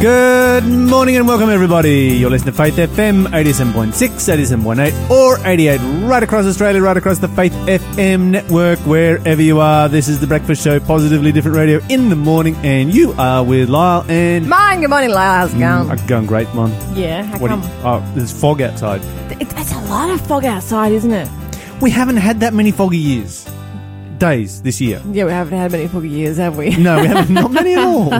Good morning and welcome everybody. You're listening to Faith FM 87.6, 87.8 or 88 right across Australia, right across the Faith FM network, wherever you are. This is the breakfast show, Positively Different Radio in the morning and you are with Lyle and... Mine, good morning, Lyle. How's it mm, going? I'm going great, man. yeah, how What come? you, oh, there's fog outside. It, it's a lot of fog outside, isn't it? We haven't had that many foggy years. Days this year. Yeah, we haven't had many foggy years, have we? No, we haven't. Not many at all.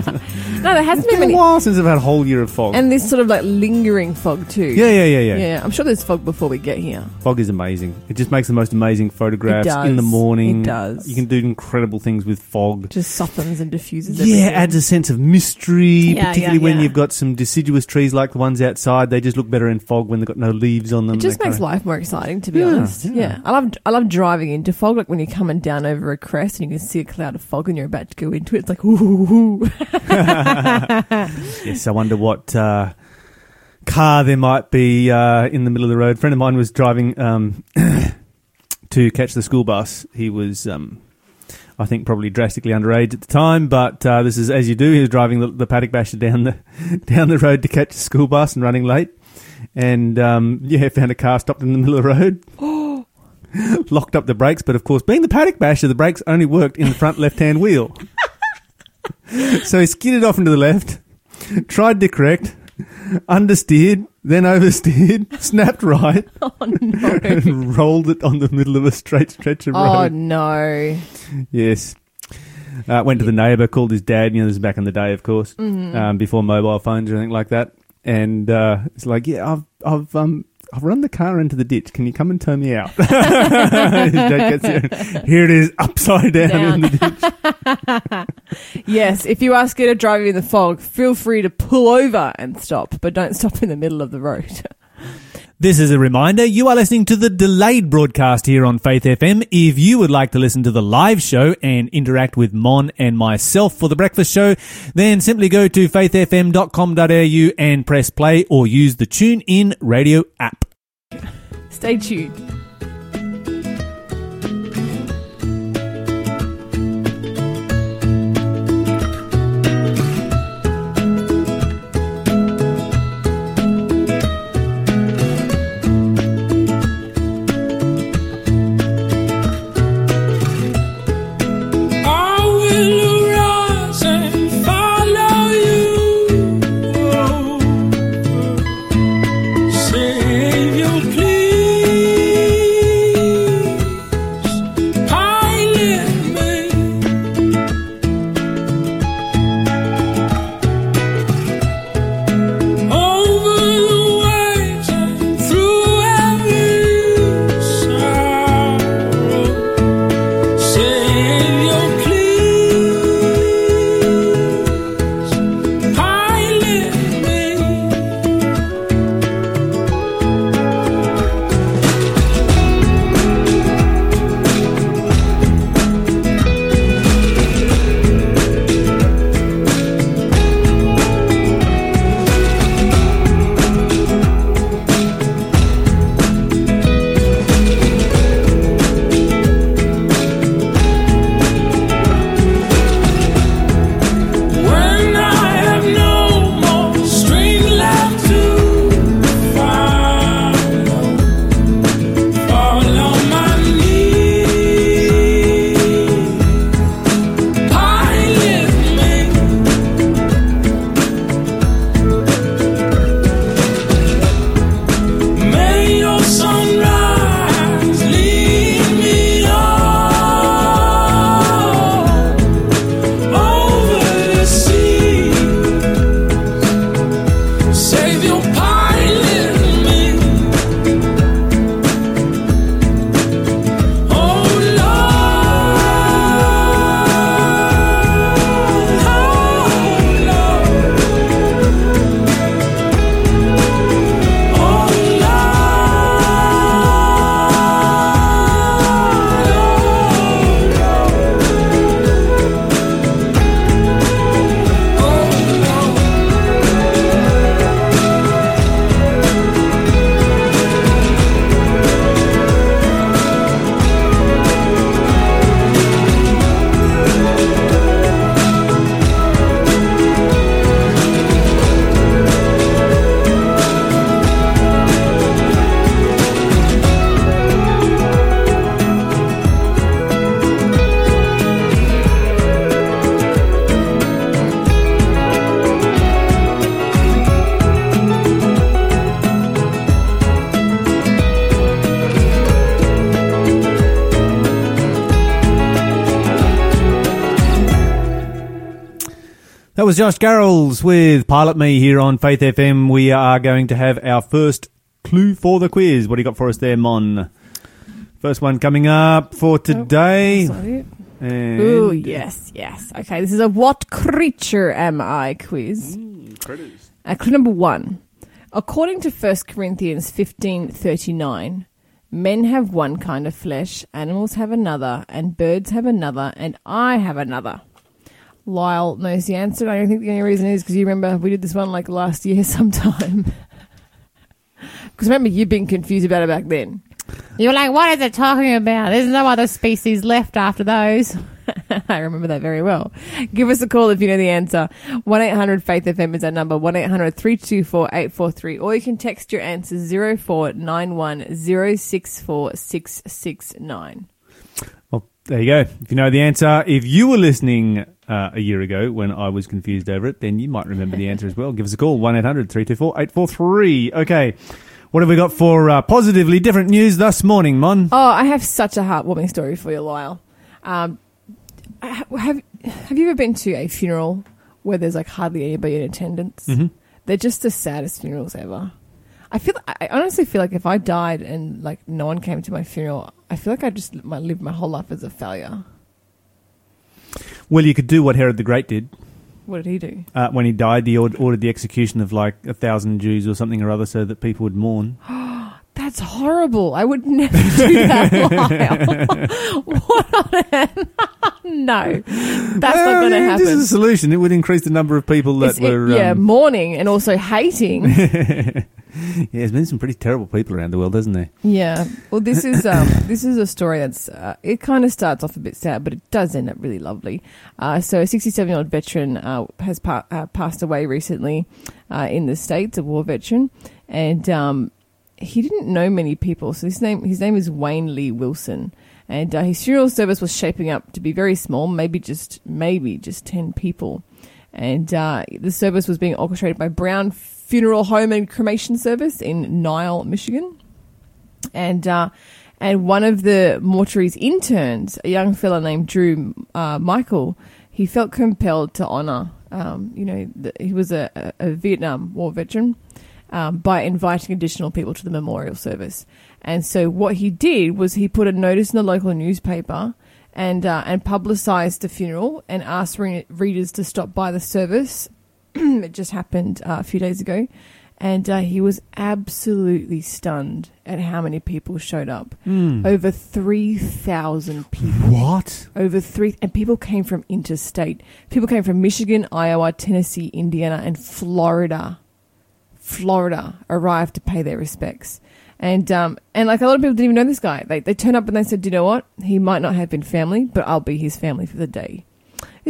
No, there hasn't It's been been a while since I've had a whole year of fog. And this sort of like lingering fog too. yeah, yeah, yeah, yeah, Yeah, I'm sure there's fog before we get here. Fog is amazing. It just makes the most amazing photographs It does. in the morning. It does. You can do incredible things with fog. Just softens and diffuses Yeah, everything. adds a sense of mystery, Yeah, particularly when yeah. you've got some deciduous trees like the ones outside. They just look better in fog when they've got no leaves on them. It just They makes kinda- life more exciting, to be Yeah, honest. yeah. Yeah. I love I love driving into fog, like when you're coming down over a crest and you can see a cloud of fog and you're about to go into it. It's like, ooh, ooh, ooh. Yes, I wonder what uh, car there might be uh, in the middle of the road. A friend of mine was driving um, to catch the school bus. He was, um, I think, probably drastically underage at the time, but uh, this is as you do. He was driving the, the paddock basher down the down the road to catch the school bus and running late, and um, yeah, found a car stopped in the middle of the road. Locked up the brakes, but of course, being the paddock basher, the brakes only worked in the front left-hand wheel. so he skidded off into the left, tried to correct, understeered, then oversteered, snapped right, oh no. and rolled it on the middle of a straight stretch of road. oh no. Yes. Uh, went to the neighbour, called his dad. You know, this is back in the day, of course, Mm-hmm. um, before mobile phones or anything like that. And uh, it's like, yeah, I've, I've, um, I've run the car into the ditch. Can you come and turn me out? there. Here it is, upside down, Down. in the ditch. Yes, if you are scared of driving in the fog, feel free to pull over and stop, but don't stop in the middle of the road. This is a reminder you are listening to the delayed broadcast here on Faith FM. If you would like to listen to the live show and interact with Mon and myself for the breakfast show, then simply go to faithfm.com.au and press play or use the Tune In radio app. Stay tuned. Was Josh Garrels with Pilot Me here on Faith FM. We are going to have our first clue for the quiz. What do you got for us there, Mon? First one coming up for today. Oh, that Ooh, yes, yes. Okay, this is a what creature am I quiz. Uh, clue number one. According to 1 Corinthians 15.39, men have one kind of flesh, animals have another, and birds have another, and I have another. Lyle knows the answer. I don't think the only reason is because you remember we did this one like last year sometime. Because remember you being confused about it back then. You were like, what is it talking about? There's no other species left after those. I remember that very well. Give us a call if you know the answer. 1 800 Faith FM is our number 1 800 324 843. Or you can text your answer 0491 064 669. There you go. If you know the answer, if you were listening uh, a year ago when I was confused over it, then you might remember the answer as well. Give us a call 1 800 324 843. Okay. What have we got for uh, positively different news this morning, Mon? Oh, I have such a heartwarming story for you, Lyle. Um, have Have you ever been to a funeral where there's like hardly anybody in attendance? Mhm. They're just the saddest funerals ever. I feel. I honestly feel like if I died and like no one came to my funeral, I feel like I just might live my whole life as a failure. Well, you could do what Herod the Great did. What did he do? Uh, when he died, he ord- ordered the execution of like a thousand Jews or something or other so that people would mourn. That's horrible. I would never do that, Lyle. what on earth? no, that's not going to happen. This is a solution. It would increase the number of people that It's- it- were. yeah, um, mourning and also hating. yeah, there's been some pretty terrible people around the world, hasn't there? Yeah. Well, this is um, this is a story that's uh, it kind of starts off a bit sad, but it does end up really lovely. Uh, so, a 67 year old veteran uh, has pa- uh, passed away recently uh, in the states, a war veteran, and um, he didn't know many people. So his name his name is Wayne Lee Wilson. And uh, his funeral service was shaping up to be very small, maybe just maybe just ten people. And uh, the service was being orchestrated by Brown Funeral Home and Cremation Service in Niles, Michigan and uh, and one of the mortuary's interns, a young fella named Drew uh, Michael, he felt compelled to honour. Um, you know, the, he was a, a, Vietnam War veteran um, by inviting additional people to the memorial service. And so what he did was he put a notice in the local newspaper and uh, and publicised the funeral and asked re- readers to stop by the service. it just happened uh, a few days ago and uh, he was absolutely stunned at how many people showed up. Over three thousand people. What? Over three, and people came from interstate. People came from Michigan, Iowa, Tennessee, Indiana, and Florida. Florida arrived to pay their respects, and um, and like a lot of people didn't even know this guy. They they turned up and they said, "Do you know what? He might not have been family, but I'll be his family for the day."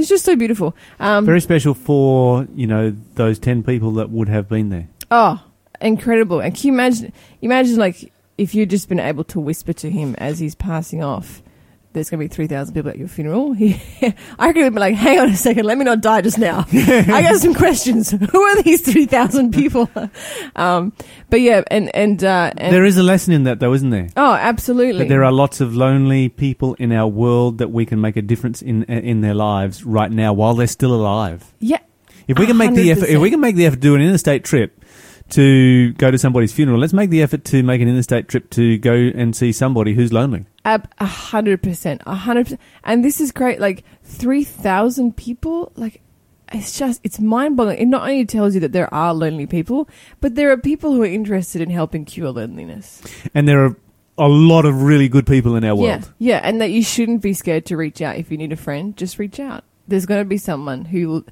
It's just so beautiful. Um, Very special for you know those ten people that would have been there. Oh, incredible! And can you imagine? Imagine like if you'd just been able to whisper to him as he's passing off. There's going to be three thousand people at your funeral. He, I reckon he'd be like, "Hang on a second, let me not die just now. I got some questions. Who are these three thousand people?" um, but yeah, and and, uh, and there is a lesson in that, though, isn't there? oh, absolutely. That there are lots of lonely people in our world that we can make a difference in in their lives right now while they're still alive. yeah, If we can make the effort, if we can make the effort to do an interstate trip to go to somebody's funeral, let's make the effort to make an interstate trip to go and see somebody who's lonely. A hundred percent, a hundred percent. And this is great. Like three thousand people. Like it's just it's mind boggling. It not only tells you that there are lonely people, but there are people who are interested in helping cure loneliness. And there are a lot of really good people in our world. Yeah, yeah, and that you shouldn't be scared to reach out if you need a friend. Just reach out. There's going to be someone who will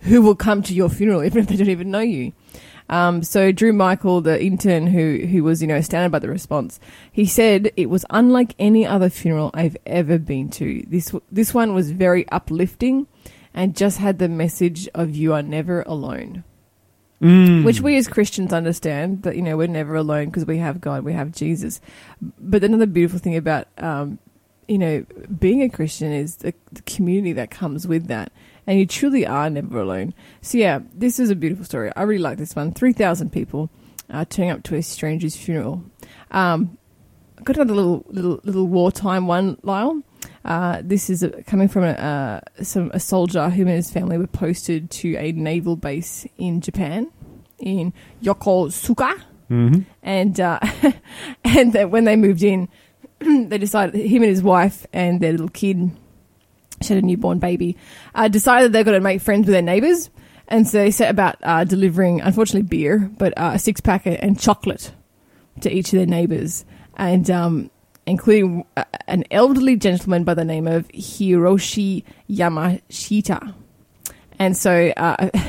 who will come to your funeral even if they don't even know you. Um, so Drew Michael, the intern who who was you know astounded by the response, he said it was unlike any other funeral I've ever been to. This this one was very uplifting, and just had the message of you are never alone, Mm. which we as Christians understand that you know we're never alone because we have God, we have Jesus. But another beautiful thing about um, you know being a Christian is the, the community that comes with that and you truly are never alone. So yeah, this is a beautiful story. I really like this one. Three thousand people uh, turning up to a stranger's funeral. Um, got another little little little wartime one, Lyle. Uh, this is uh coming from a, uh, some a soldier who and his family were posted to a naval base in Japan, in Yokosuka, hmm and uh, and that when they moved in, they decided him and his wife and their little kid, she had a newborn baby, uh, decided they're going to make friends with their neighbours, and so they set about uh, delivering, unfortunately, beer, but uh, a six pack and chocolate to each of their neighbours, and um, including uh, an elderly gentleman by the name of Hiroshi Yamashita, and so. Uh,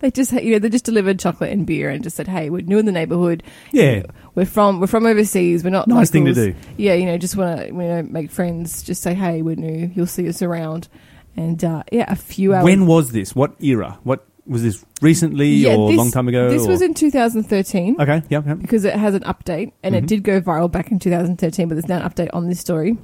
They just, you know, they just delivered chocolate and beer and just said, "Hey, we're new in the neighbourhood. Yeah, We're from we're from overseas. We're not nice thing to do. Yeah, you know, just want to you know make friends. Just say, hey, we're new. You'll see us around. And uh, yeah, a few hours. When was this? What era? What was this? Recently Yeah, or a long time ago? This or- was in 2013 okay. Yep. because it has an update, and Mhm. it did go viral back in 2013. But there's now an update on this story.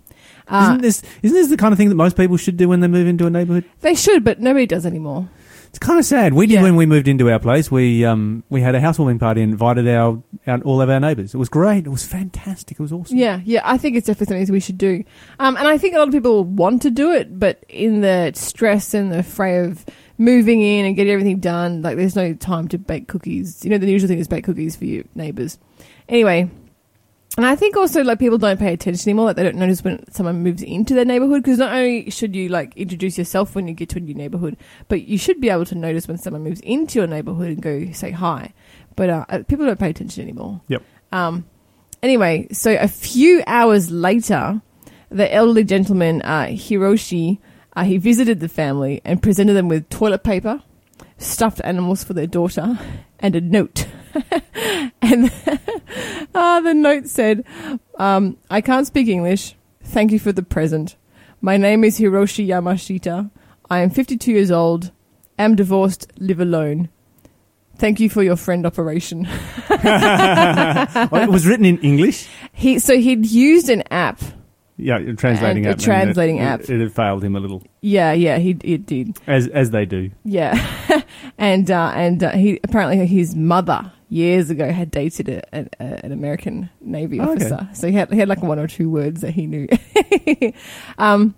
Uh, isn't this isn't this the kind of thing that most people should do when they move into a neighbourhood? they should, but nobody does anymore. It's kind of sad. We did Yeah. when we moved into our place. We um we had a housewarming party and invited our, our all of our neighbours. It was great. It was fantastic. It was awesome. Yeah, yeah, I think it's definitely something we should do. Um, and I think a lot of people want to do it, but in the stress and the fray of moving in and getting everything done, like there's no time to bake cookies. You know, the usual thing is bake cookies for your neighbours. Anyway, and I think also like people don't pay attention anymore. Like they don't notice when someone moves into their neighbourhood because not only should you like introduce yourself when you get to a new neighbourhood, but you should be able to notice when someone moves into your neighbourhood and go say hi. But uh, uh, people don't pay attention anymore. Yep. Um, anyway, so a few hours later, the elderly gentleman, uh, Hiroshi, uh, he visited the family and presented them with toilet paper, stuffed animals for their daughter, and a note. And uh, the note said, um, I can't speak English. Thank you for the present. My name is Hiroshi Yamashita. I am 52 years old, am divorced, live alone. Thank you for your friend operation. Oh, it was written in English. He so he'd used an app. Yeah, a translating And a app. translating it, app. It, it had failed him a little, Yeah, yeah, he it did. as as they do. Yeah, and uh, and uh, he apparently his mother years ago had dated a, an, a, an American Navy Oh, okay. officer, so he had he had like one or two words that he knew. um,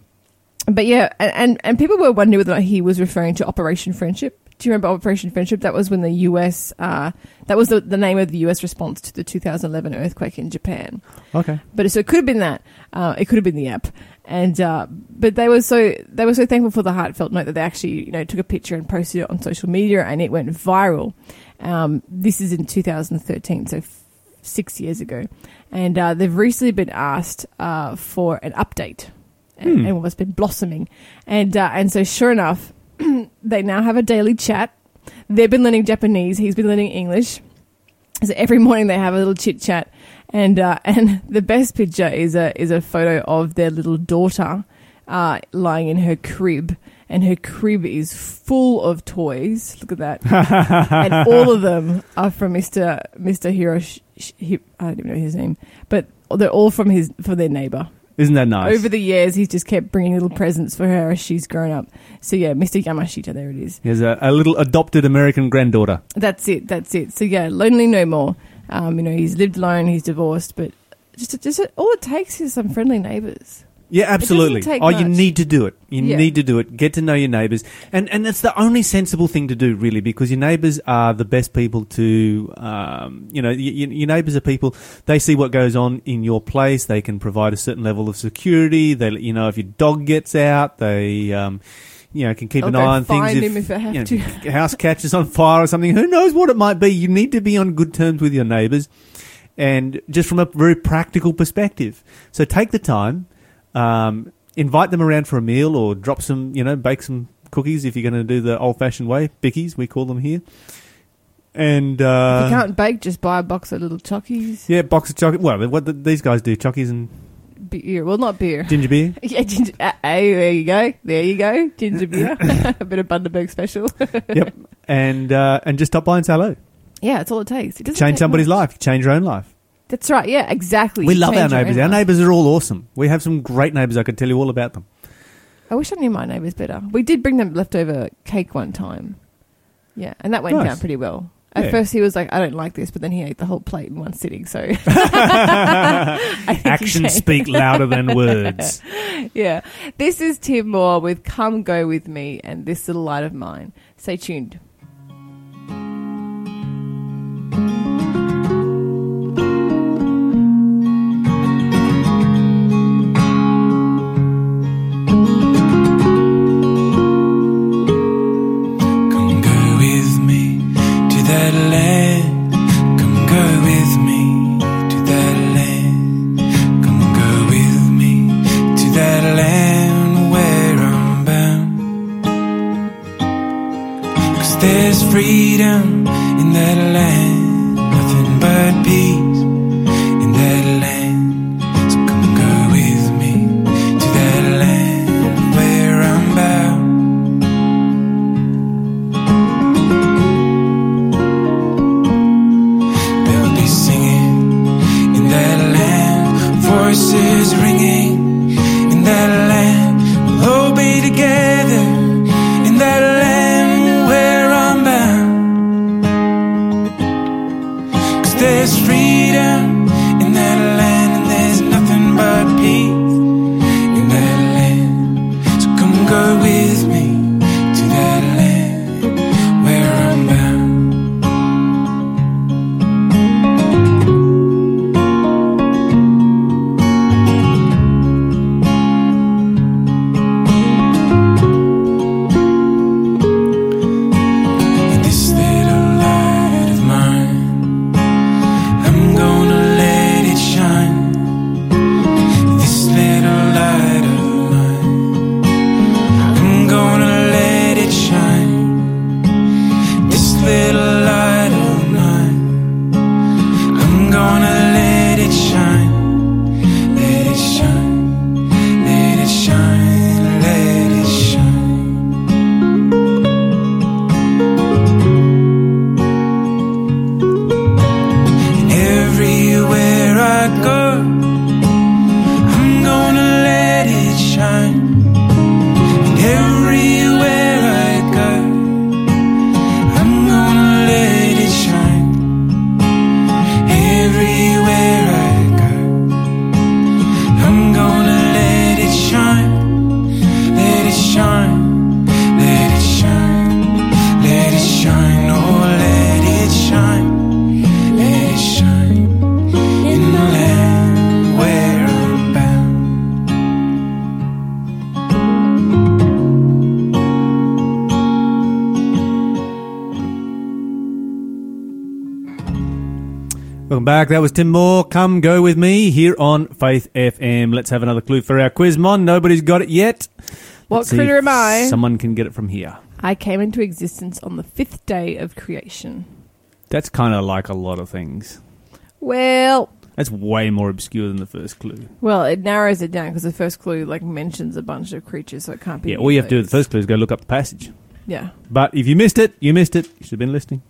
but yeah, and, and people were wondering whether or not he was referring to Operation Friendship. Do you remember Operation Friendship? That was when the U.S. Uh, that was the, the name of the U.S. response to the 2011 earthquake in Japan. Okay. But so it could have been that. Uh, it could have been the app. And uh, but they were so they were so thankful for the heartfelt note that they actually you know took a picture and posted it on social media and it went viral. Um, this is in 2013, so f- six years ago, and uh, they've recently been asked uh, for an update, and, Hmm. and what's been blossoming, and uh, and so sure enough, they now have a daily chat. They've been learning Japanese. He's been learning English. So every morning they have a little chit chat, and uh, and the best picture is a is a photo of their little daughter uh, lying in her crib, and her crib is full of toys. Look at that, and all of them are from Mister Mister Hiroshi. Hi- I don't even know his name, but they're all from his for their neighbor. Isn't that nice? Over the years, he's just kept bringing little presents for her as she's grown up. So yeah, Mister Yamashita, there it is. he has a, a little adopted American granddaughter. That's it. That's it. So yeah, lonely no more. Um, you know, he's lived alone. He's divorced, but just just all it takes is some friendly neighbours. Yeah, absolutely. Oh, you need to do it. You Yeah. need to do it. Get to know your neighbours, and and that's the only sensible thing to do, really, because your neighbours are the best people to, um, you know, y- y- your neighbours are people. They see what goes on in your place. They can provide a certain level of security. They, you know, if your dog gets out, they, um, you know, can keep They'll an eye on things. find if, him if they have you know, to. house catches on fire or something. Who knows what it might be? You need to be on good terms with your neighbours, and just from a very practical perspective. So take the time, um, invite them around for a meal, or drop some, you know, bake some cookies if you're going to do the old-fashioned way, bickies we call them here. And if uh, you can't bake, just buy a box of little chockies. yeah, box of chockies. Well, what the, these guys do: chockies and Beer. Well, not beer. ginger beer. yeah, ginger. Uh, hey, there you go. There you go. Ginger beer. a bit of Bundaberg special. yep, and uh, and just stop by and say hello. yeah, that's all it takes. It doesn't Change take somebody's much. life. Change your own life. That's right. Yeah, exactly. We love our Change your neighbours. own Our life. neighbours are all awesome. We have some great neighbours. I could tell you all about them. I wish I knew my neighbours better. We did bring them leftover cake one time. Yeah, and that went Nice. down pretty well. At Yeah. first, he was like, "I don't like this," but then he ate the whole plate in one sitting. So I think he Actions changed. speak louder than words. yeah. This is Tim Moore with Come Go With Me and This Little Light of Mine. Stay tuned. Back. That was Tim Moore. Come go with me here on Faith FM. Let's have another clue for our quiz, Mon. Nobody's got it yet. What Let's critter am I? Someone can get it from here. I came into existence on the fifth day of creation. That's kind of like a lot of things. Well, That's way more obscure than the first clue. well, it narrows it down because the first clue like mentions a bunch of creatures, so it can't be. Yeah, all you have to do with the first clue is go look up the passage. Yeah. But if you missed it, you missed it. You should have been listening.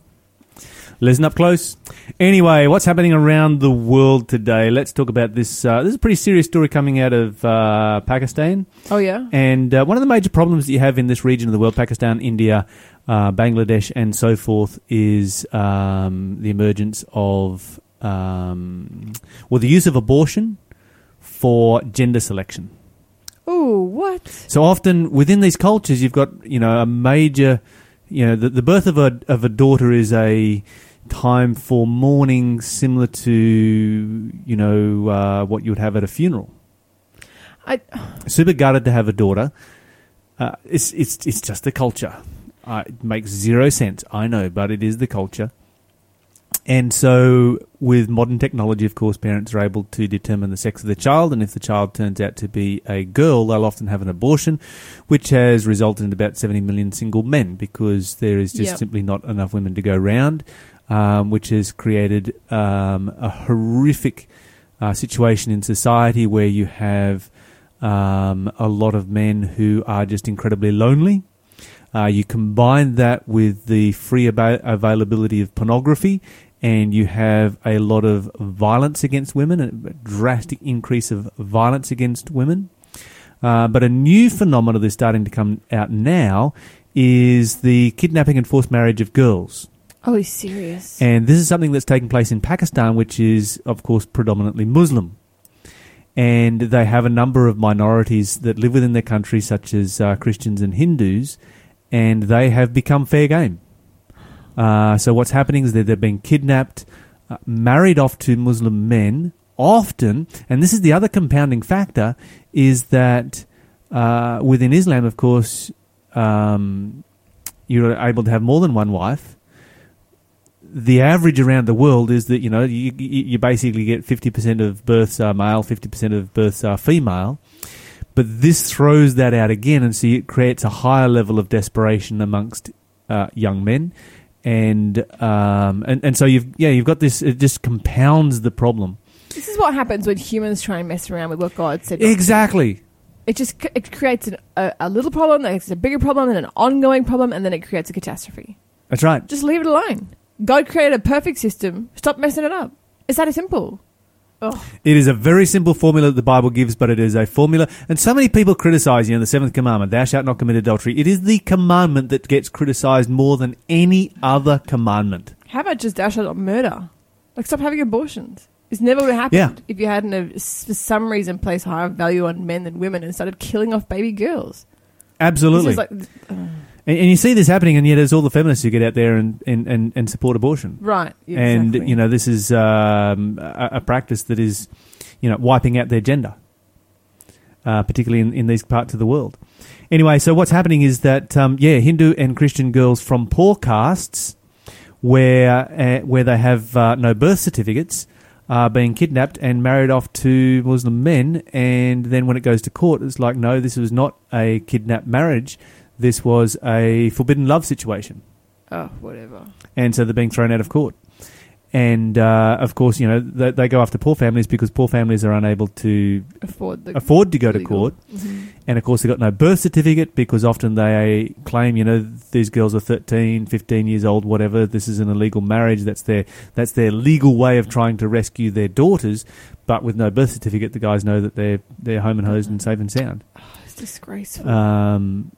Listen up close. Anyway, what's happening around the world today? Let's talk about this. Uh, this is a pretty serious story coming out of uh, Pakistan. Oh yeah. And uh, one of the major problems that you have in this region of the world, Pakistan, India, uh, Bangladesh, and so forth, is um, the emergence of, um, well, the use of abortion for gender selection. Oh, what? So often within these cultures, you've got you know a major, you know, the, the birth of a of a daughter is a time for mourning, similar to you know uh, what you would have at a funeral. I Super gutted to have a daughter. Uh, it's it's it's just the culture. Uh, it makes zero sense, I know, but it is the culture. And so, with modern technology, of course, parents are able to determine the sex of the child, and if the child turns out to be a girl, they'll often have an abortion, which has resulted in about 70 million single men because there is just Yep. simply not enough women to go round, um, which has created um, a horrific uh, situation in society where you have um, a lot of men who are just incredibly lonely. Uh, you combine that with the free aba- availability of pornography, and you have a lot of violence against women, a drastic increase of violence against women. Uh, but a new phenomenon that's starting to come out now is the kidnapping and forced marriage of girls. Oh, he's serious. And this is something that's taking place in Pakistan, which is, of course, predominantly Muslim. and they have a number of minorities that live within their country, such as uh, Christians and Hindus, and they have become fair game. Uh, so what's happening is that they're being kidnapped, uh, married off to Muslim men, often, and this is the other compounding factor, is that uh, within Islam, of course, um, you're able to have more than one wife. The average around the world is that you know you, you basically get fifty percent of births are male, fifty percent of births are female. But this throws that out again, and so it creates a higher level of desperation amongst uh, young men, and um, and and so you've yeah you've got this. It just compounds the problem. This is what happens when humans try and mess around with what God said. Exactly. It just it creates an, a, a little problem, it's a bigger problem, and an ongoing problem, and then it creates a catastrophe. That's right. Just leave it alone. God created a perfect system. Stop messing it up. It's that simple. Oh, It is a very simple formula that the Bible gives, but it is a formula. And so many people criticize, you know, the seventh commandment, thou shalt not commit adultery. It is the commandment that gets criticized more than any other commandment. how about just thou shalt not murder? Like stop having abortions. It's never would have happened Yeah. if you hadn't, uh, have, for some reason, placed higher value on men than women and started killing off baby girls. Absolutely. This is like, and, and you see this happening, and yet there's all the feminists who get out there and, and, and, and support abortion. right. yeah, And, you know, this is um, a, a practice that is, you know, wiping out their gender, uh, particularly in, in these parts of the world. Anyway, so what's happening is that, um, yeah, Hindu and Christian girls from poor castes where, uh, where they have uh, no birth certificates are being kidnapped and married off to Muslim men. And then when it goes to court, it's like, no, this was not a kidnapped marriage. This was a forbidden love situation oh, whatever. and so they're being thrown out of court. And uh, of course, you know they, they go after poor families because poor families are unable to Afford the afford to go to legal. court, Mhm. and of course they've got no birth certificate because often they claim, you know, these girls are 13, 15 years old, whatever. This is an illegal marriage. That's their that's their legal way of trying to rescue their daughters. But with no birth certificate, the guys know that they're they're home and hosed and safe and sound. It's disgraceful. Um,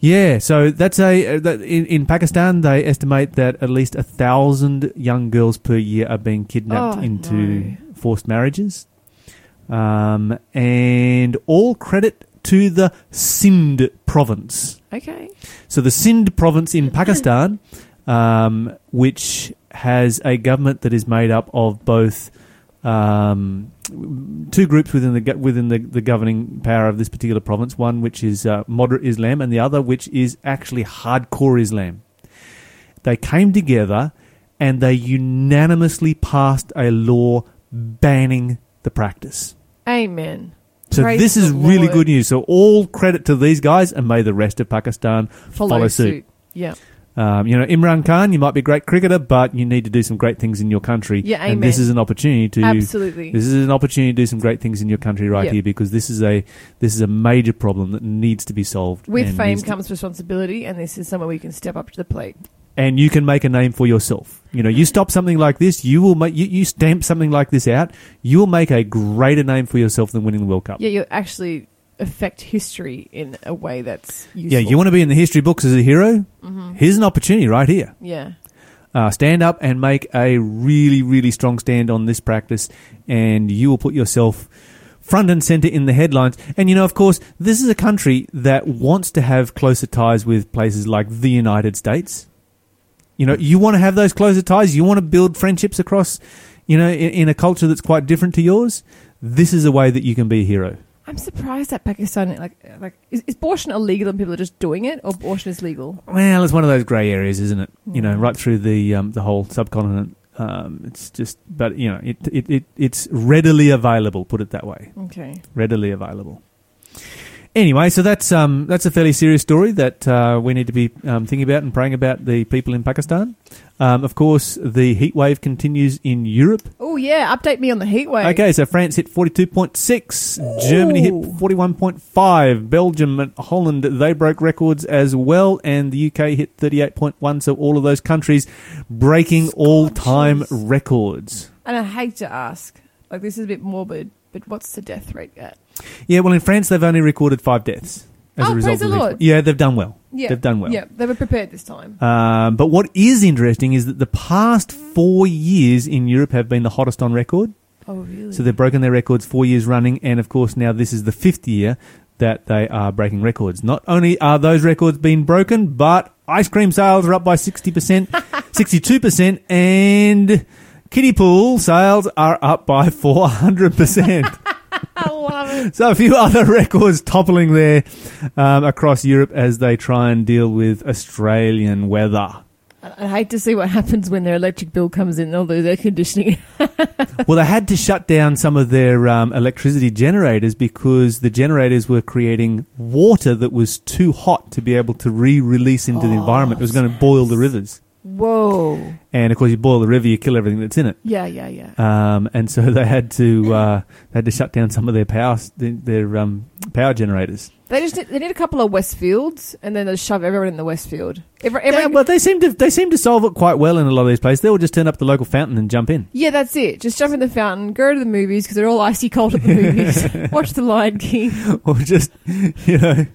yeah, so that's a uh, that in, in Pakistan they estimate that at least a thousand young girls per year are being kidnapped Oh, into no. forced marriages, um, and all credit to the Sindh province. okay. So the Sindh province in Pakistan, um, which has a government that is made up of both um, two groups within the within the, the governing power of this particular province. One which is uh, moderate Islam, and the other which is actually hardcore Islam. They came together and they unanimously passed a law banning the practice. Amen. So Praise this is really Lord. good news. So all credit to these guys, and may the rest of Pakistan Follow, Follow suit. suit. Yeah. Um, you know, Imran Khan, you might be a great cricketer, but you need to do some great things in your country. Yeah, amen. And this is an opportunity to. Absolutely. This is an opportunity to do some great things in your country right Yeah. here because this is a this is a major problem that needs to be solved. With fame needs to- comes responsibility, and this is somewhere we can step up to the plate. and you can make a name for yourself. You know, you stop something like this, you will make you, you stamp something like this out, you will make a greater name for yourself than winning the World Cup. Yeah, you're actually affect history in a way that's useful. Yeah, you want to be in the history books as a hero? hmm Here's an opportunity right here. Yeah. uh, stand up and make a really, really strong stand on this practice, and you will put yourself front and center in the headlines. And you know, of course, this is a country that wants to have closer ties with places like the United States. You know, you want to have those closer ties. You want to build friendships across, you know, in, in a culture that's quite different to yours. This is a way that you can be a hero. I'm surprised that Pakistan, like, like is, is abortion illegal and people are just doing it, or abortion is legal? Well, it's one of those grey areas, isn't it? You know, Mm. right through the um, the whole subcontinent. Um, it's just, but you know, it, it, it it's readily available. Put it that way, Okay. readily available. Anyway, so that's um that's a fairly serious story that uh, we need to be um, thinking about and praying about the people in Pakistan. Um, of course, the heat wave continues in Europe. Oh yeah, update me on the heat wave. Okay, so France hit 42.6, Germany hit 41.5, Belgium and Holland, they broke records as well, and the UK hit 38.1, so all of those countries breaking all time records. And I hate to ask, like this is a bit morbid, but what's the death rate at? Yeah, well, in France, they've only recorded five deaths. As Oh, a result praise of this. Lord. Yeah, they've done well. Yeah, They've done well. Yeah, they were prepared this time. Um, but what is interesting is that the past four years in Europe have been the hottest on record. Oh, really? So they've broken their records four years running, and of course now this is the fifth year that they are breaking records. Not only are those records being broken, but ice cream sales are up by sixty percent, sixty-two percent, and kiddie pool sales are up by four hundred percent. I love it. So a few other records toppling there um, across Europe as they try and deal with Australian weather. I hate to see what happens when their electric bill comes in. All those air conditioning. Well, they had to shut down some of their um, electricity generators because the generators were creating water that was too hot to be able to re-release into the Oh, environment. It was going to boil the rivers, Whoa. and of course, you boil the river, you kill everything that's in it. Yeah, yeah, yeah. Um, and so they had to uh, they had to shut down some of their power their, their um, power generators. They just need, they need a couple of Westfields, and then they shove everyone in the Westfield. Every, every, Yeah, well, they seem to they seem to solve it quite well in a lot of these places. They'll just turn up the local fountain and jump in. yeah, that's it. Just jump in the fountain, go to the movies because they're all icy cold at the movies. Watch The Lion King. or just you know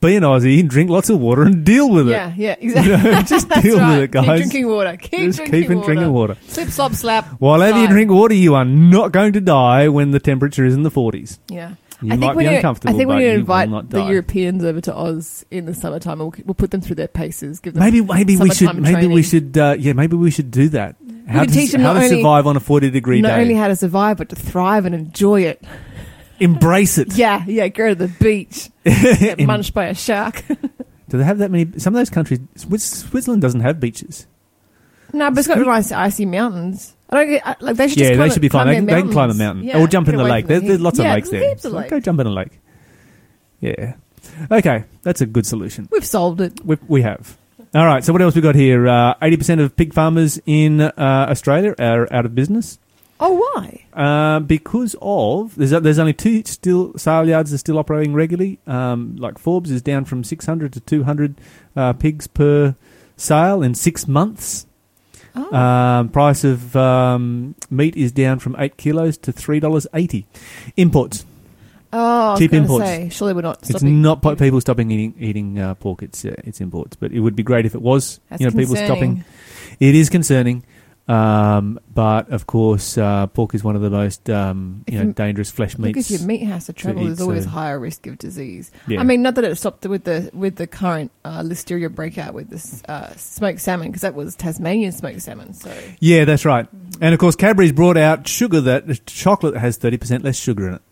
be an Aussie, and drink lots of water, and deal with it. Yeah, yeah, exactly. You know, just That's deal right. with it, guys. Keep drinking water. Keep just drinking keep water. drinking water. Slip, slop, slap. While ever you drink water, you are not going to die when the temperature is in the forties. Yeah. You I might think we be need, uncomfortable, I think we need to you invite the die. Europeans over to Oz in the summertime. We'll, we'll put them through their paces. Give them Maybe maybe we should maybe we should uh, yeah maybe we should do that. How can to, teach them how to only- survive on a forty degree not day. Not only how to survive, but to thrive and enjoy it. Embrace it. Yeah, yeah. Go to the beach, get munched by a shark. do they have that many? Some of those countries, Switzerland doesn't have beaches. no, but it's got nice icy mountains. I don't I- like they should. yeah, they should be fine. They, can- they can climb a mountain Yeah, or jump in the lake. There's, there's lots of lakes there. of So. Go jump in a lake. Yeah. Okay, that's a good solution. We've solved it. We, we have. All right. So what else we got here? Uh, Eighty percent of pig farmers in uh, Australia are out of business Oh, why? uh, because of there's there's only two still sale yards are still operating regularly. Um, like Forbes is down from six hundred to two hundred uh, pigs per sale in six months. Oh. Um, price of um, meat is down from eight kilos to three dollars eighty. Imports. oh, I was cheap imports. Say, surely we're not. It's not po- people stopping eating eating uh, pork. It's uh, it's imports, but it would be great if it was. That's you know, people stopping. It is concerning, um, but of course, uh, pork is one of the most um, you know dangerous flesh meats. Because your meat has to travel, eat, there's always so- higher risk of disease. Yeah. I mean, not that it stopped with the with the current uh, listeria breakout with this uh, smoked salmon, because that was Tasmanian smoked salmon. So Yeah, that's right. And of course, Cadbury's brought out sugar that chocolate has thirty percent less sugar in it,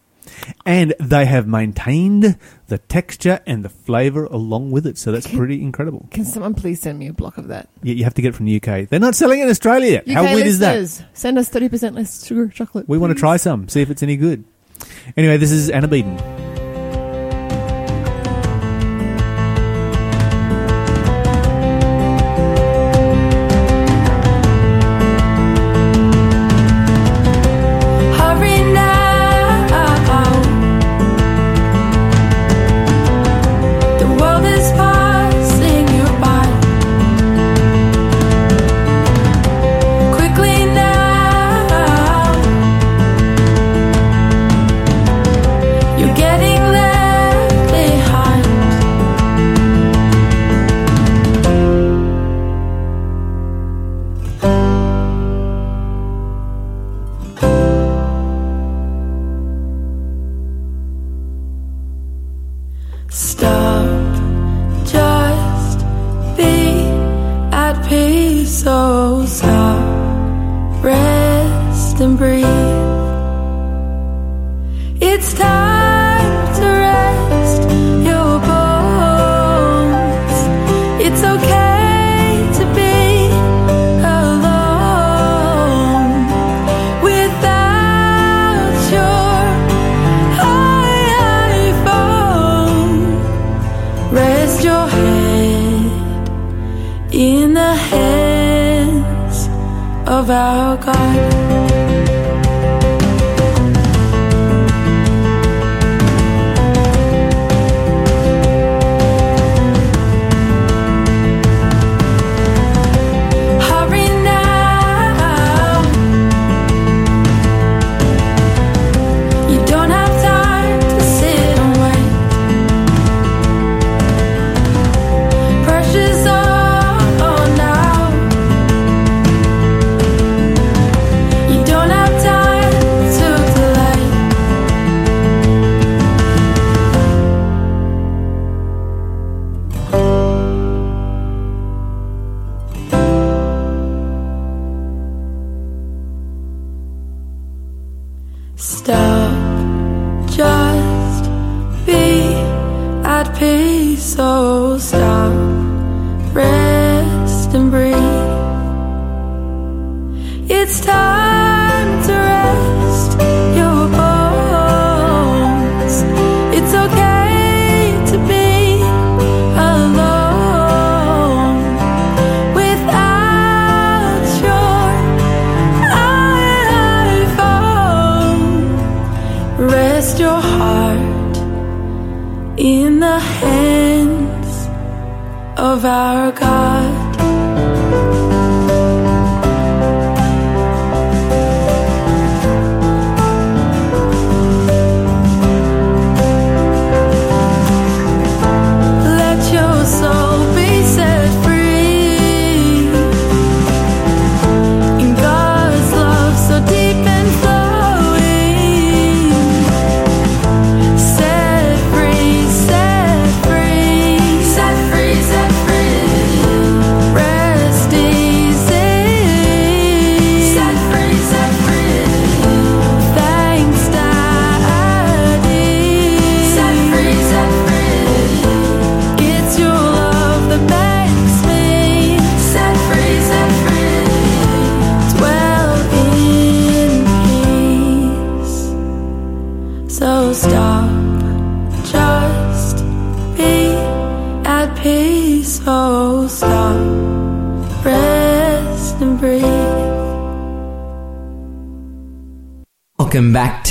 and they have maintained the texture and the flavour along with it. So that's Can- pretty incredible. can someone please send me a block of that? Yeah, you have to get it from the UK. They're not selling it in Australia yet. UK How weird is that? listeners, Send us thirty percent less sugar chocolate. We want to please. try some, see if it's any good. Anyway, this is Anna Beeden. Our God.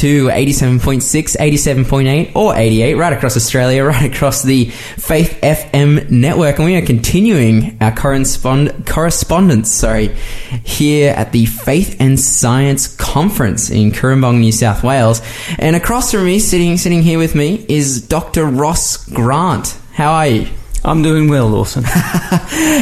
To 87.6, 87.8, or 88, right across Australia, right across the Faith FM network. And we are continuing our correspond- correspondence, sorry, here at the Faith and Science Conference in Cooranbong, New South Wales. And across from me, sitting, sitting here with me, is Dr. Ross Grant. How are you? I'm doing well, Lawson.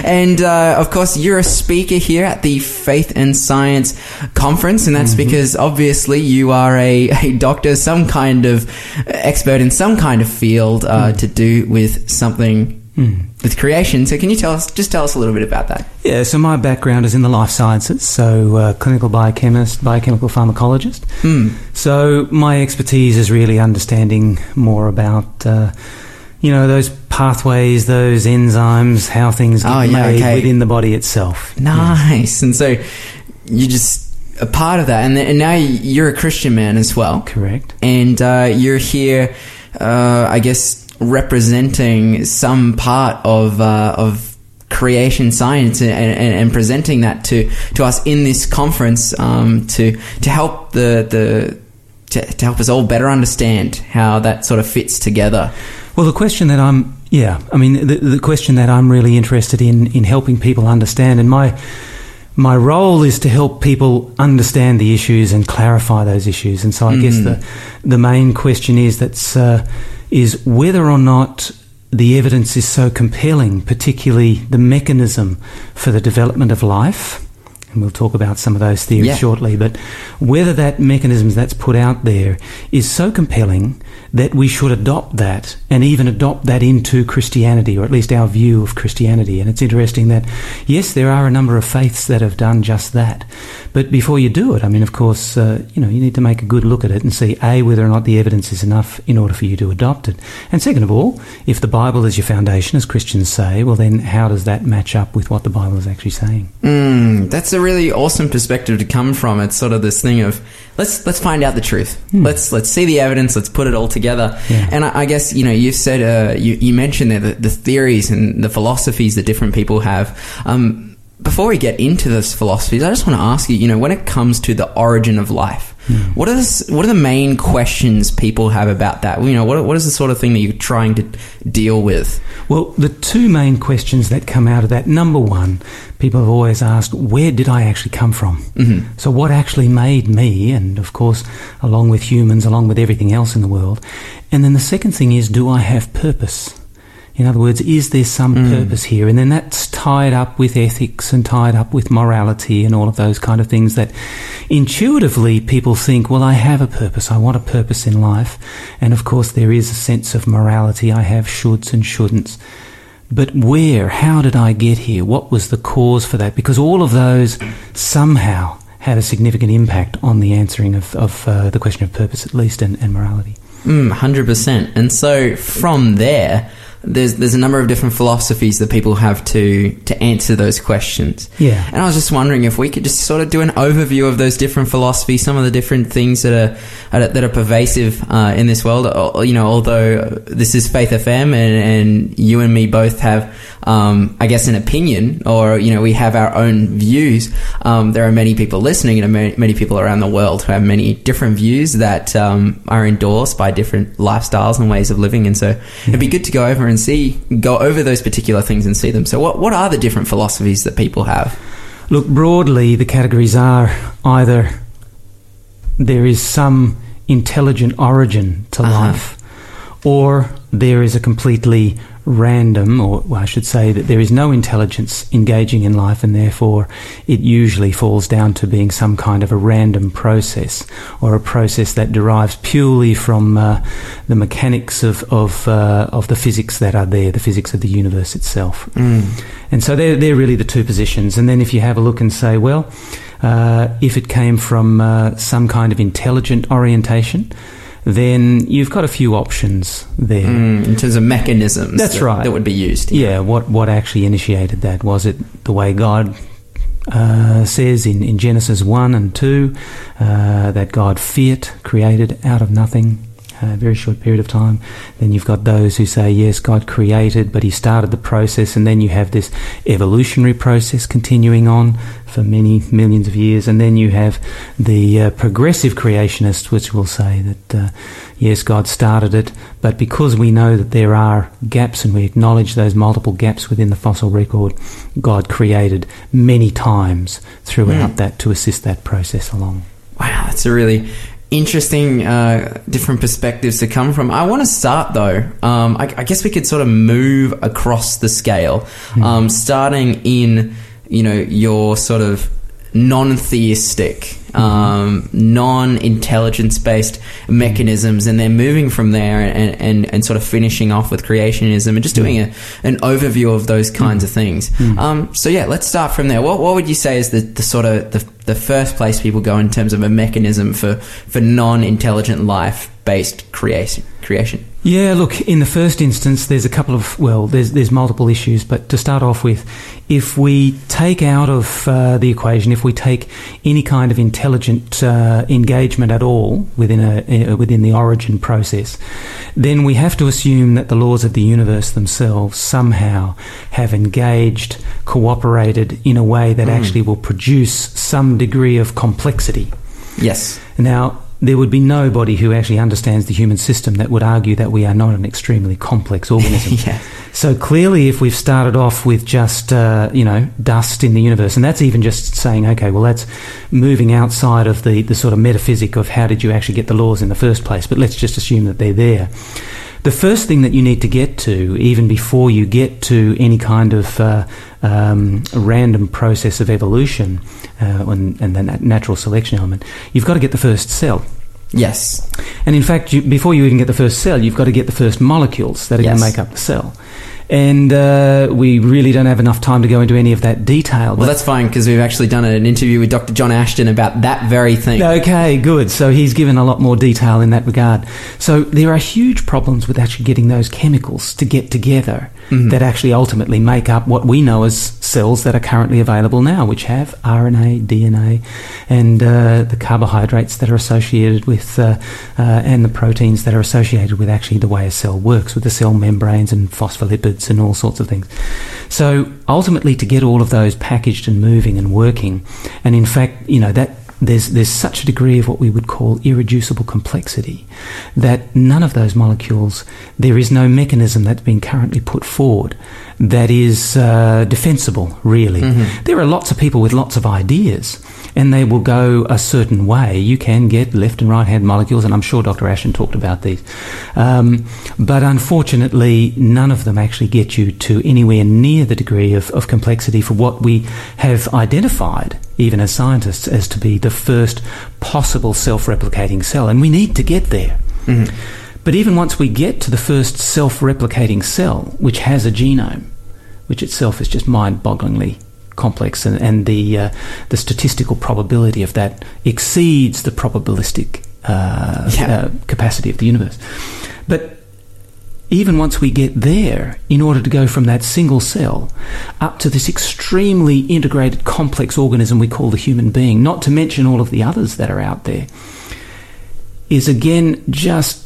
And uh, of course, you're a speaker here at the Faith and Science Conference, and that's because obviously you are a, a doctor, some kind of expert in some kind of field uh, to do with something with creation. So, can you tell us, just tell us a little bit about that? yeah, so my background is in the life sciences, so uh, clinical biochemist, biochemical pharmacologist. Hmm. So my expertise is really understanding more about, uh, you know, those pathways, those enzymes, how things get Oh, yeah, made okay. within the body itself. Nice. And so, you just a part of that, and, and now you're a Christian man as well. Correct. and uh, you're here, uh, I guess, representing some part of uh, of creation science and, and, and presenting that to, to us in this conference um, to to help the the to, to help us all better understand how that sort of fits together. Well, the question that I'm, yeah, I mean, the, the question that I'm really interested in in helping people understand, and my my role is to help people understand the issues and clarify those issues. And so, I guess the the main question is that's uh, is whether or not the evidence is so compelling, particularly the mechanism for the development of life. And we'll talk about some of those theories Yeah. shortly. But whether that mechanism that's put out there is so compelling that we should adopt that and even adopt that into Christianity, or at least our view of Christianity. And it's interesting that, yes, there are a number of faiths that have done just that. But before you do it, I mean, of course, uh, you know, you need to make a good look at it and see, A, whether or not the evidence is enough in order for you to adopt it. And second of all, if the Bible is your foundation, as Christians say, well, then how does that match up with what the Bible is actually saying? Mm, that's a really awesome perspective to come from. It's sort of this thing of let's let's find out the truth. Let's let's see the evidence. Let's put it all together. Yeah. And I, I guess you know you said uh, you you mentioned there the, the theories and the philosophies that different people have. Um, before we get into those philosophies, I just want to ask you. You know, when it comes to the origin of life, what are the, what are the main questions people have about that? You know, what what is the sort of thing that you're trying to deal with? Well, the two main questions that come out of that number one, people have always asked, where did I actually come from? Mhm. So, what actually made me, and of course, along with humans, along with everything else in the world? And then the second thing is, do I have purpose? In other words, is there some purpose here? And then that's tied up with ethics and tied up with morality and all of those kind of things that intuitively people think, well, I have a purpose. I want a purpose in life. And of course, there is a sense of morality. I have shoulds and shouldn'ts. But where? How did I get here? What was the cause for that? Because all of those somehow had a significant impact on the answering of, of uh, the question of purpose, at least, and, and morality. Mm, 100%. And so from there, there's there's a number of different philosophies that people have to to answer those questions. Yeah. And I was just wondering if we could just sort of do an overview of those different philosophies, some of the different things that are that are pervasive uh, in this world. Uh, You know, although this is Faith FM, and, and you and me both have, um, I guess, an opinion, or you know, we have our own views. Um, there are many people listening, and many, many people around the world who have many different views that um, are endorsed by different lifestyles and ways of living. And so, it'd be good to go over and see, go over those particular things and see them. So, what what are the different philosophies that people have? Look, broadly, the categories are either there is some intelligent origin to Uh-huh. life, or there is a completely random, or well, I should say that there is no intelligence engaging in life, and therefore it usually falls down to being some kind of a random process, or a process that derives purely from uh, the mechanics of of, uh, of the physics that are there, the physics of the universe itself. And so they're, they're really the two positions. And then if you have a look and say, well, uh, if it came from uh, some kind of intelligent orientation, then you've got a few options there. Mm, in terms of mechanisms That's that, right. that would be used. Yeah, what, what actually initiated that? Was it the way God uh, says in, in Genesis 1 and 2 uh, that God fiat created out of nothing? A very short period of time. Then you've got those who say, yes, God created, but He started the process, and then you have this evolutionary process continuing on for many millions of years. And then you have the uh, progressive creationists, which will say that, uh, yes, God started it, but because we know that there are gaps and we acknowledge those multiple gaps within the fossil record, God created many times throughout Mm. that to assist that process along. Wow, that's a really interesting, uh, different perspectives to come from. I want to start though. Um, I, I guess we could sort of move across the scale, um, starting in you know your sort of non-theistic, um, non-intelligence-based mechanisms, and they're moving from there and, and, and sort of finishing off with creationism and just doing a, an overview of those kinds of things. Um, so yeah, let's start from there. What, what would you say is the, the sort of the, the first place people go in terms of a mechanism for, for non-intelligent life-based creation? Creation. Yeah, look, in the first instance, there's a couple of, well, there's, there's multiple issues, but to start off with, if we take out of uh, the equation, if we take any kind of intelligent uh, engagement at all within, a, uh, within the origin process, then we have to assume that the laws of the universe themselves somehow have engaged, cooperated in a way that actually will produce some degree of complexity. Yes. Now, there would be nobody who actually understands the human system that would argue that we are not an extremely complex organism. Yeah. So clearly, if we've started off with just uh, you know dust in the universe, and that's even just saying, okay, well, that's moving outside of the the sort of metaphysic of how did you actually get the laws in the first place. But let's just assume that they're there. The first thing that you need to get to, even before you get to any kind of uh, um, random process of evolution uh, and, and the natural selection element, you've got to get the first cell. Yes. And in fact, you, before you even get the first cell, you've got to get the first molecules that are going to make up the cell. And uh, we really don't have enough time to go into any of that detail. Well, that's fine because we've actually done an interview with Dr. John Ashton about that very thing. Okay, good. So he's given a lot more detail in that regard. So there are huge problems with actually getting those chemicals to get together Mhm. that actually ultimately make up what we know as cells that are currently available now, which have RNA, DNA, and uh, the carbohydrates that are associated with, uh, uh, and the proteins that are associated with actually the way a cell works, with the cell membranes and phospholipids and all sorts of things. So ultimately, to get all of those packaged and moving and working, and in fact, you know that there's there's such a degree of what we would call irreducible complexity that none of those molecules, there is no mechanism that's been currently put forward that is uh, defensible. Really, there are lots of people with lots of ideas. And they will go a certain way. You can get left and right hand molecules, and I'm sure Dr. Ashton talked about these. Um, but unfortunately, none of them actually get you to anywhere near the degree of, of complexity for what we have identified, even as scientists, as to be the first possible self replicating cell. And we need to get there. But even once we get to the first self replicating cell, which has a genome, which itself is just mind bogglingly complex, and, and the, uh, the statistical probability of that exceeds the probabilistic uh, Yeah. uh, capacity of the universe. But even once we get there, in order to go from that single cell up to this extremely integrated, complex organism we call the human being, not to mention all of the others that are out there, is again just.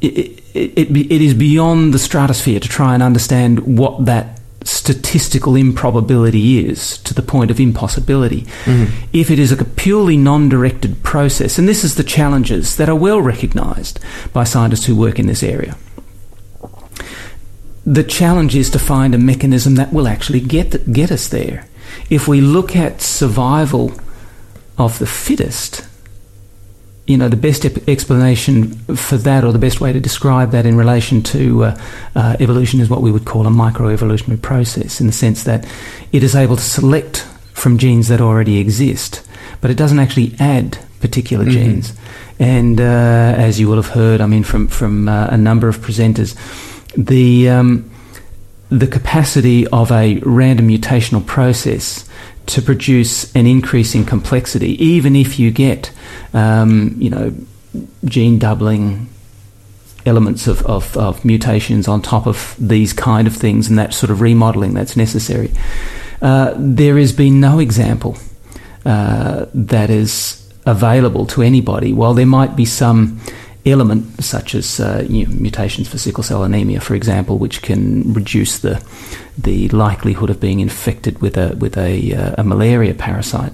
It, it, it, it is beyond the stratosphere to try and understand what that statistical improbability is to the point of impossibility. Mm-hmm. If it is a purely non directed process, and this is the challenges that are well recognised by scientists who work in this area. The challenge is to find a mechanism that will actually get, get us there. If we look at survival of the fittest, you know, the best ep- explanation for that, or the best way to describe that in relation to uh, uh, evolution, is what we would call a microevolutionary process, in the sense that it is able to select from genes that already exist, but it doesn't actually add particular Mhm. genes. And uh, as you will have heard, I mean, from from uh, a number of presenters, the um, the capacity of a random mutational process to produce an increase in complexity, even if you get, um, you know, gene doubling elements of, of, of mutations on top of these kind of things and that sort of remodeling that's necessary. Uh, there has been no example uh, that is available to anybody. While there might be some element, such as uh, you know, mutations for sickle cell anemia, for example, which can reduce the the likelihood of being infected with a with a, uh, a malaria parasite,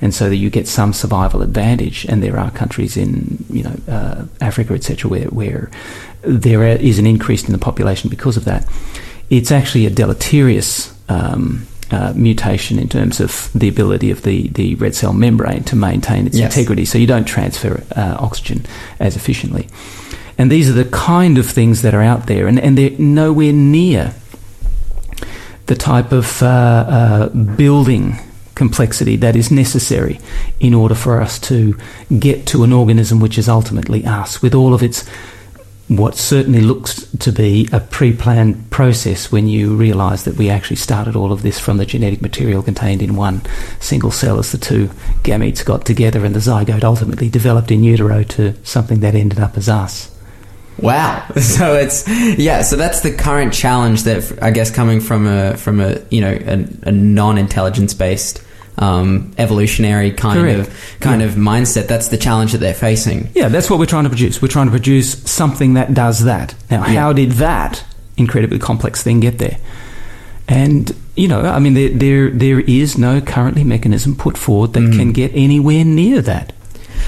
and so that you get some survival advantage. And there are countries in you know uh, Africa, etc., where where there is an increase in the population because of that. It's actually a deleterious. Um, uh, mutation in terms of the ability of the, the red cell membrane to maintain its Yes. integrity, so you don't transfer uh, oxygen as efficiently. And these are the kind of things that are out there, and, and they're nowhere near the type of uh, uh, building complexity that is necessary in order for us to get to an organism which is ultimately us, with all of its what certainly looks to be a pre-planned process when you realise that we actually started all of this from the genetic material contained in one single cell as the two gametes got together and the zygote ultimately developed in utero to something that ended up as us. Wow. So it's yeah. So that's the current challenge that I guess coming from a from a you know a, a non-intelligence based um, evolutionary kind Correct. of kind Yeah. of mindset. That's the challenge that they're facing. Yeah, that's what we're trying to produce. We're trying to produce something that does that. Now, Yeah. how did that incredibly complex thing get there? And you know, I mean, there there, there is no currently mechanism put forward that Mm. can get anywhere near that.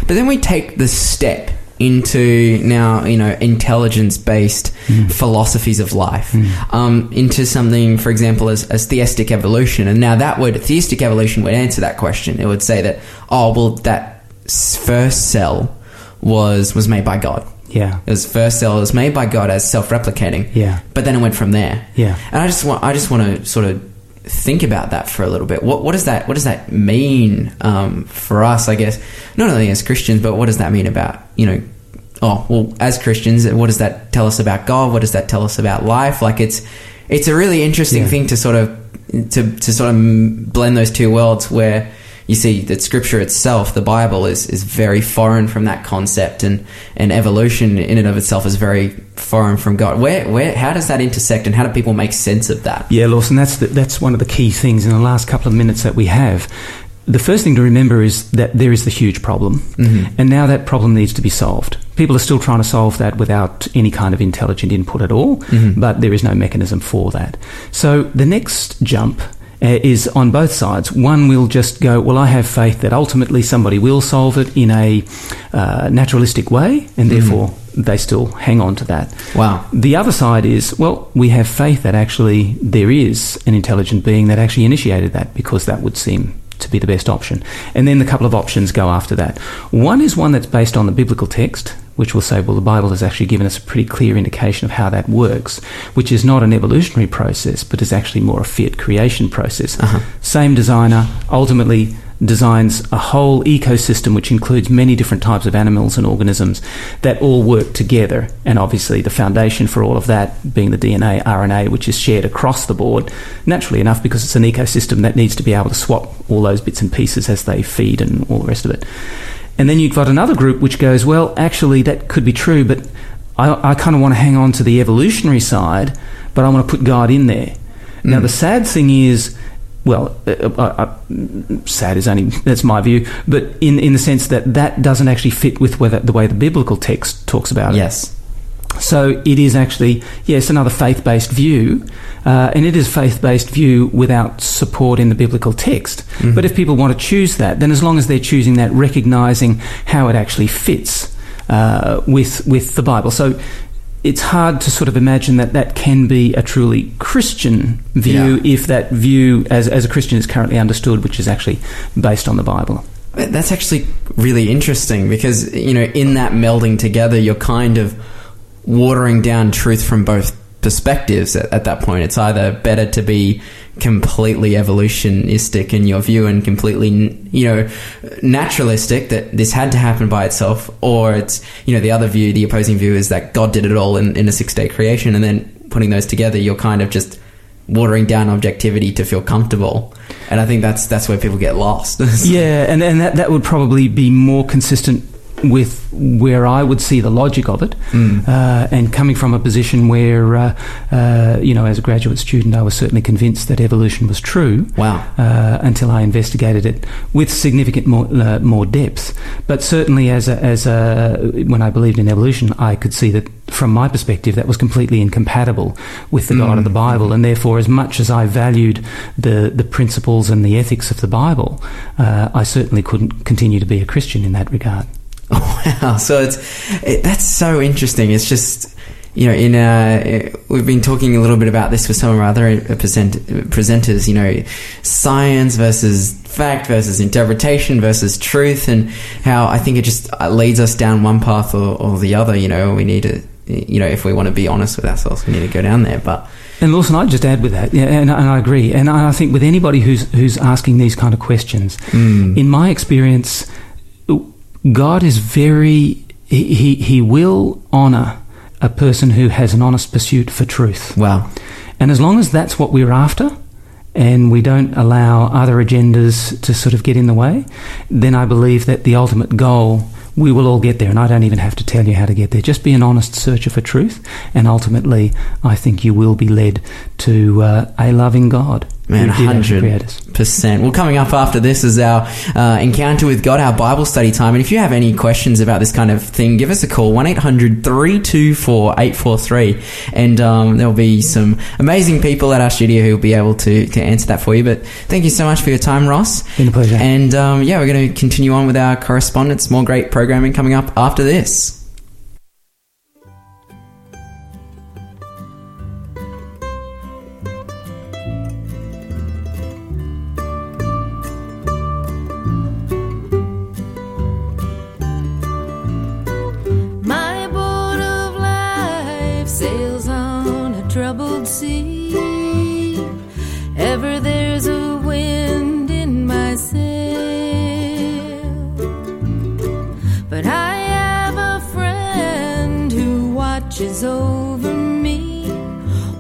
But then we take the step into now, you know, intelligence based Mm. philosophies of life, um, into something, for example, as, as theistic evolution. And now that would, theistic evolution would answer that question. It would say that, oh, well, that first cell was, was made by God. Yeah, It was first cell, was made by God as self replicating. yeah, But then it went from there. yeah. And I just want I just want to sort of think about that for a little bit. What what does that what does that mean um, for us? I guess not only as Christians, but what does that mean about you know? Oh well, as Christians, what does that tell us about God? What does that tell us about life? Like it's it's a really interesting Yeah. thing to sort of to to sort of blend those two worlds where. You see that Scripture itself, the Bible, is, is very foreign from that concept, and, and evolution in and of itself is very foreign from God. Where where how does that intersect, and how do people make sense of that? Yeah, Lawson, that's the, that's one of the key things in the last couple of minutes that we have. The first thing to remember is that there is the huge problem, Mhm. and now that problem needs to be solved. People are still trying to solve that without any kind of intelligent input at all, Mhm. but there is no mechanism for that. So the next jump uh, is on both sides. One will just go, well, I have faith that ultimately somebody will solve it in a uh, naturalistic way, and therefore they still hang on to that. Wow. The other side is, well, we have faith that actually there is an intelligent being that actually initiated that because that would seem to be the best option. And then the couple of options go after that. One is one that's based on the biblical text, which will say, well, the Bible has actually given us a pretty clear indication of how that works, which is not an evolutionary process, but is actually more a fiat creation process. Uh-huh. Same designer, ultimately designs a whole ecosystem which includes many different types of animals and organisms that all work together. And obviously, the foundation for all of that being the DNA, RNA, which is shared across the board, naturally enough, because it's an ecosystem that needs to be able to swap all those bits and pieces as they feed and all the rest of it. And then you've got another group which goes, well, actually, that could be true, but I, I kind of want to hang on to the evolutionary side, but I want to put God in there. Now, Mm. the sad thing is, well, uh, uh, uh, sad is only that's my view, but in in the sense that that doesn't actually fit with whether, the way the biblical text talks about it. Yes. So it is actually, yes, another faith based view, uh, and it is faith based view without support in the biblical text. Mhm. But if people want to choose that, then as long as they're choosing that, recognizing how it actually fits uh, with with the Bible. So it's hard to sort of imagine that that can be a truly Christian view Yeah. if that view, as, as a Christian, is currently understood, which is actually based on the Bible. That's actually really interesting because, you know, in that melding together, you're kind of watering down truth from both perspectives at, at that point. It's either better to be completely evolutionistic in your view and completely, you know, naturalistic that this had to happen by itself, or it's, you know, the other view, the opposing view is that God did it all in, in a six day creation, and then putting those together, you're kind of just watering down objectivity to feel comfortable. And I think that's that's where people get lost. Yeah, and, and that, that would probably be more consistent with where I would see the logic of it. Mm. Uh, and coming from a position where, uh, uh, you know, as a graduate student, I was certainly convinced that evolution was true. Wow. Uh, until I investigated it with significant more uh, more depth, but certainly as a, as a, when I believed in evolution, I could see that from my perspective that was completely incompatible with the God of the Mm. Bible, and therefore, as much as I valued the the principles and the ethics of the Bible, uh, I certainly couldn't continue to be a Christian in that regard. Wow. So it's it, that's so interesting. It's just you know in uh, we've been talking a little bit about this with some of our other uh, present, presenters. You know, science versus fact versus interpretation versus truth, and how I think it just uh, leads us down one path or, or the other. You know, we need to. You know, if we want to be honest with ourselves, we need to go down there. But And Lawson, I'd just add with that, yeah, and, and I agree. And I I think with anybody who's who's asking these kind of questions, mm, in my experience, God is very he he, he will honour a person who has an honest pursuit for truth, wow, and as long as that's what we're after. And we don't allow other agendas to sort of get in the way, then I believe that the ultimate goal, we will all get there. And I don't even have to tell you how to get there. Just be an honest searcher for truth. And ultimately, I think you will be led to uh, a loving God. Man, who did actually 100. create us. percent. Well, coming up after this is our uh, encounter with God, our Bible study time. And if you have any questions about this kind of thing, give us a call one 324 843 and um, there'll be some amazing people at our studio who will be able to to answer that for you. But thank you so much for your time, Ross. Been a pleasure. And um, yeah, we're going to continue on with our correspondence. More great programming coming up after this. Troubled sea. Ever there's a wind in my sail. But I have a friend who watches over me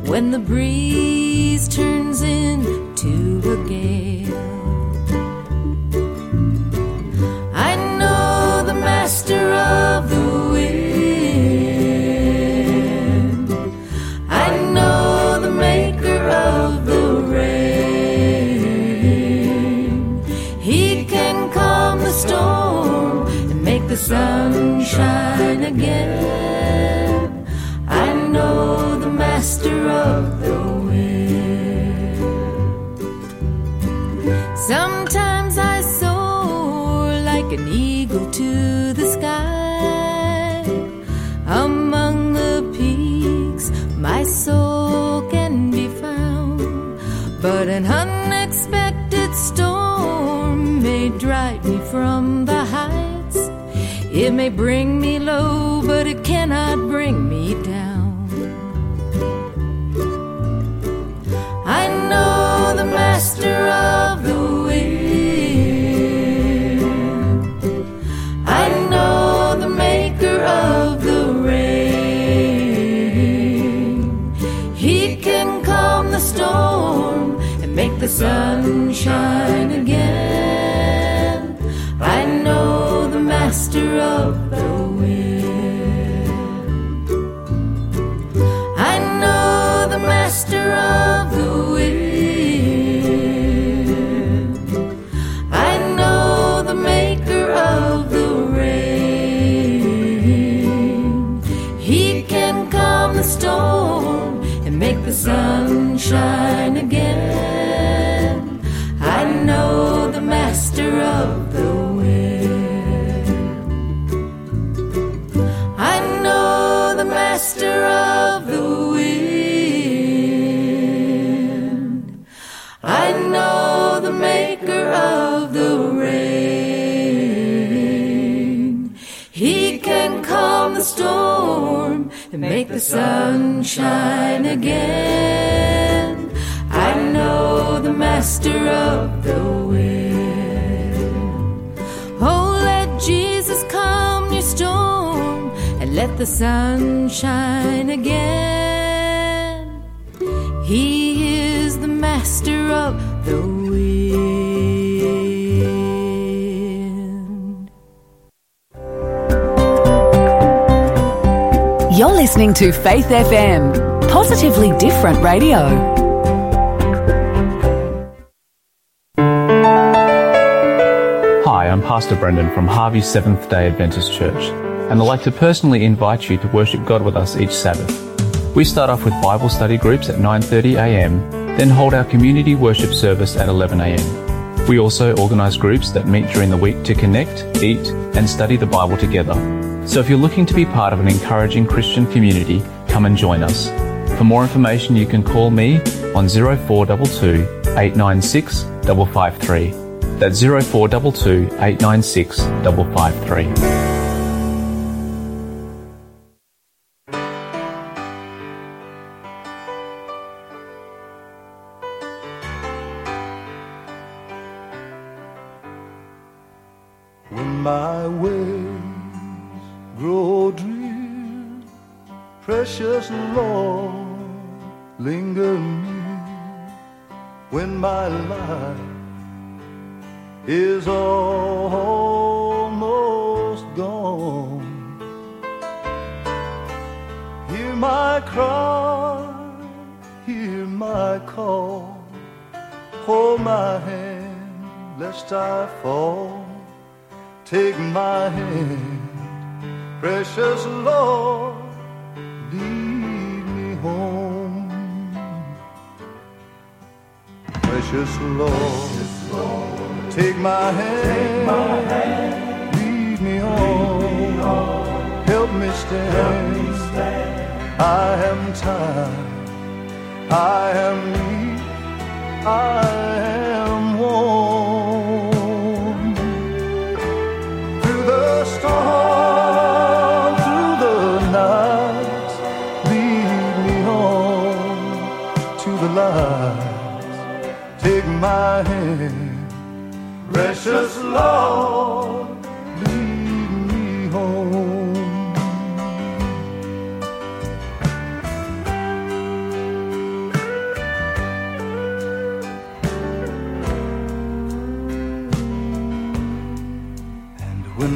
when the breeze turns into a gale. May bring me low, but it cannot bring master of the wind. Oh, let Jesus calm your storm and let the sun shine again. He is the master of the wind. You're listening to Faith FM, positively different radio. Pastor Brendan from Harvey Seventh day Adventist Church, and I'd like to personally invite you to worship God with us each Sabbath. We start off with Bible study groups at 9.30am, then hold our community worship service at 11am. We also organise groups that meet during the week to connect, eat, and study the Bible together. So if you're looking to be part of an encouraging Christian community, come and join us. For more information, you can call me on 0422 896 553. That's 0422 896 553.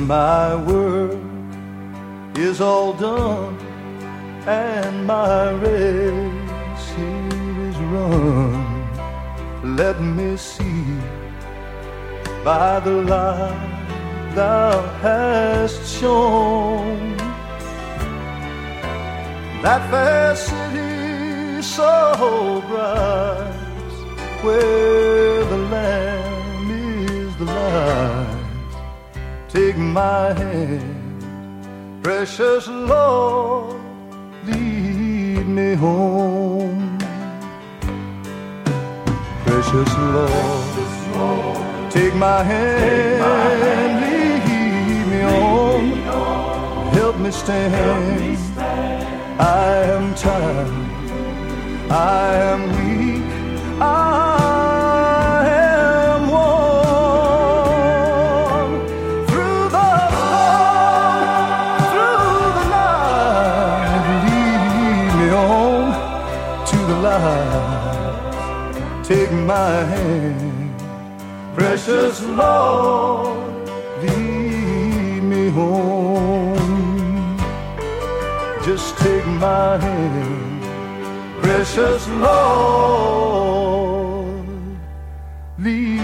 My work is all done and my race here is run, let me see by the light thou hast shown that fair city so bright where the Lamb is the light. Take my hand, precious Lord, lead me home. Precious Lord, take my hand, lead me on, help me stand. I am tired, I am weak, I my hand, precious Lord, lead me home. Just take my hand, precious Lord, lead